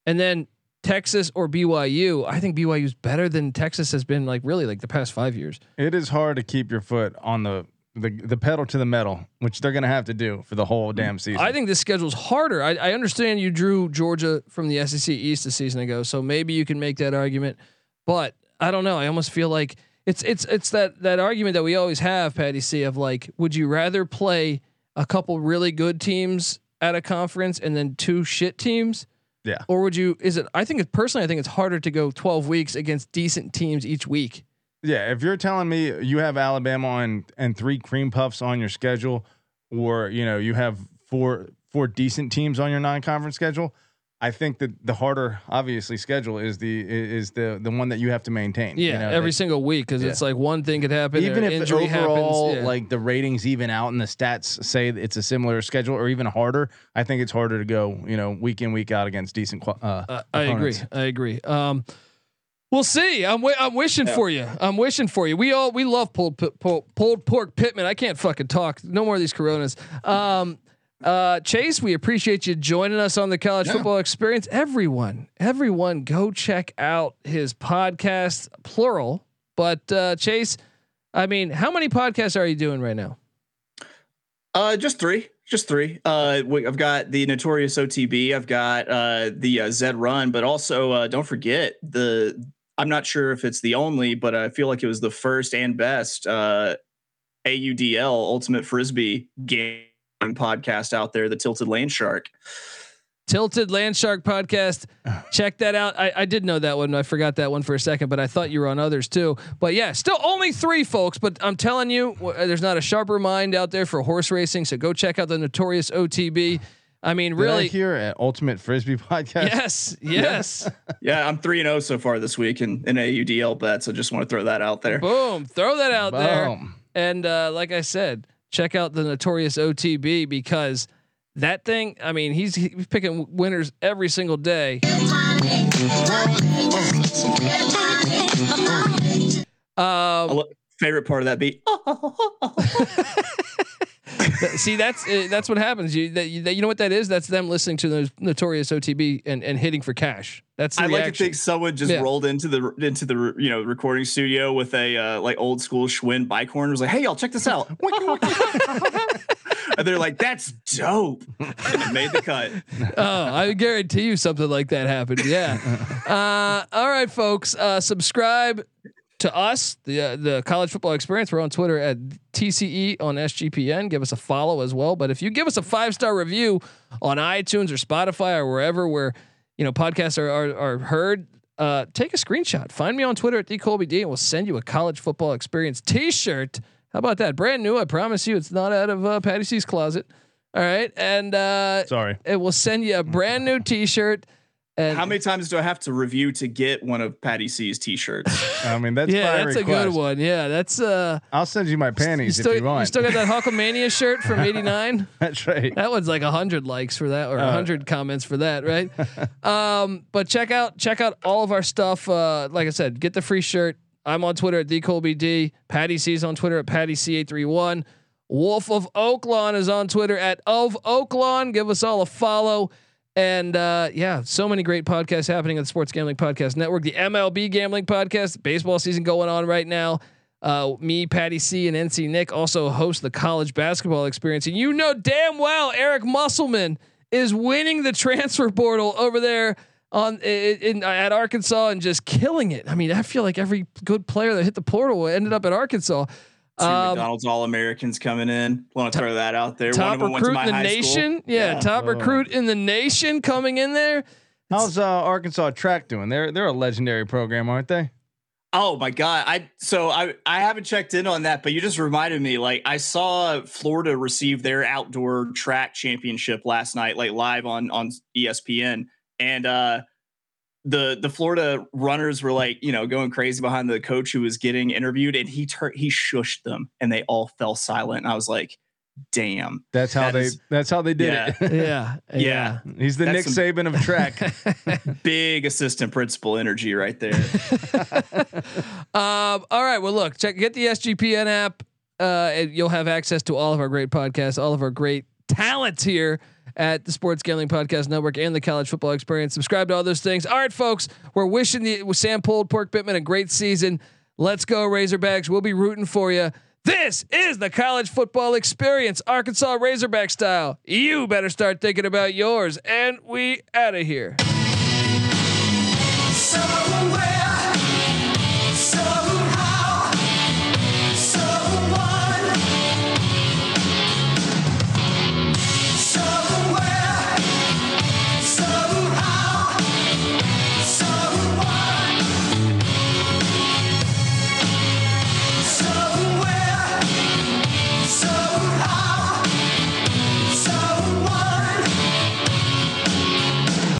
And then Texas or BYU. I think BYU is better than Texas has been like really like the past five years. It is hard to keep your foot on the the, the pedal to the metal, which they're gonna have to do for the whole damn mm. season. I think this schedule's harder. I, I understand you drew Georgia from the SEC East a season ago, so maybe you can make that argument. But I don't know. I almost feel like it's it's it's that that argument that we always have, Patty C, of like, would you rather play a couple really good teams at a conference and then two shit teams? Yeah. Or would you? Is it? I think it personally. I think it's harder to go twelve weeks against decent teams each week. Yeah, if you're telling me you have Alabama and and three cream puffs on your schedule, or you know you have four four decent teams on your non-conference schedule, I think that the harder, obviously, schedule is the is the the one that you have to maintain. Yeah, you know, every that- single week because it's like one thing could happen. even if injury overall happens, yeah. like the ratings even out and the stats say it's a similar schedule or even harder, I think it's harder to go, you know, week in week out against decent. Uh, Uh, I agree. I agree. Um, we'll see. I'm wi- I'm wishing Yeah. for you. I'm wishing for you. We all we love pulled pi- pulled, pulled pork Pittman. I can't fucking talk. No more of these Coronas. Um, uh, Chase, we appreciate you joining us on the college football experience. Everyone, everyone, go check out his podcast, plural. But uh, Chase, I mean, how many podcasts are you doing right now? Uh, just three, just three. Uh, we, I've got the Notorious OTB. I've got uh the uh, Zed Run, but also uh, don't forget the. I'm not sure if it's the only, but I feel like it was the first and best uh, AUDL Ultimate Frisbee game podcast out there, the Tilted Land Shark. Tilted Land Shark podcast. [SIGHS] Check that out. I, I did know that one. I forgot that one for a second, but I thought you were on others too. But yeah, still only three folks. But I'm telling you, there's not a sharper mind out there for horse racing. So go check out the Notorious OTB. I mean, Did I really. hear at Ultimate Frisbee podcast. Yes, [LAUGHS] yes. Yeah, I'm three and zero so far this week in, in AUDL bets. So just want to throw that out there. Boom. Throw that out there. And uh, like I said, check out the Notorious OTB because that thing. I mean, he's, he's picking winners every single day. Um, favorite part of that beat. [LAUGHS] Th- See, that's uh, that's what happens. You that, you that you know what that is? That's them listening to the notorious OTB and, and hitting for cash. That's the I like to think someone just Yeah. rolled into the into the you know recording studio with a uh, like old school Schwinn bike horn. Was like, hey y'all, check this out. [LAUGHS] and they're like, that's dope. And it made the cut. [LAUGHS] oh, I guarantee you something like that happened. Yeah. [LAUGHS] Uh, all right, folks. Uh, subscribe to us, the uh, the college football experience. We're on Twitter at TCE on SGPN. Give us a follow as well. But if you give us a five star review on iTunes or Spotify or wherever where you know podcasts are are, are heard, uh, take a screenshot. Find me on Twitter at TheColbyD, and we'll send you a college football experience T-shirt. How about that? Brand new. I promise you, it's not out of uh, Patty C's closet. All right, and uh, Sorry. it will send you a brand new T-shirt. And How many times do I have to review to get one of Patty C's t-shirts? [LAUGHS] I mean, that's yeah, my that's a good one. Yeah, that's uh. I'll send you my panties you still, if you want. You still got that Hulkamania shirt from [LAUGHS] '89. that's right. That one's like hundred likes for that, or Uh, hundred comments for that, right? [LAUGHS] um, but check out check out all of our stuff. Uh, like I said, get the free shirt. I'm on Twitter at dcolbd. Patty C's on Twitter at patty c831. Wolf of Oaklawn is on Twitter at of Oaklawn. Give us all a follow. And uh, yeah, so many great podcasts happening on the Sports Gambling Podcast Network. The MLB Gambling Podcast, baseball season going on right now. Uh, me, Patty C, and NC Nick also host the college basketball experience. And you know damn well Eric Musselman is winning the transfer portal over there on in, in at Arkansas and just killing it. I mean, I feel like every good player that hit the portal ended up at Arkansas. Two Um, McDonald's All Americans coming in. Want to throw that out there. One top of them went to recruit my in the nation. school. Yeah, top Oh. recruit in the nation coming in there. How's uh, Arkansas track doing? They're they're a legendary program, aren't they? Oh my god! I so I I haven't checked in on that, but you just reminded me. Like I saw Florida receive their outdoor track championship last night, like live on on ESPN, and uh the the Florida runners were like you know going crazy behind the coach who was getting interviewed, and he turned he shushed them, and they all fell silent. And I was like, damn. That's how That they. is- that's how they did Yeah. it. Yeah, [LAUGHS] Yeah, He's the That's Nick some- Saban of track. [LAUGHS] big assistant principal energy right there. [LAUGHS] Um, all right. Well, look, check get the SGPN app. Uh, and you'll have access to all of our great podcasts, all of our great talent here at the Sports Gambling Podcast Network and the College Football Experience. Subscribe to all those things. All right, folks, we're wishing the Sam Pulled Pork Pittman a great season. Let's go Razorbacks. We'll be rooting for you. This is the college football experience, Arkansas Razorback style. You better start thinking about yours. And we out of here.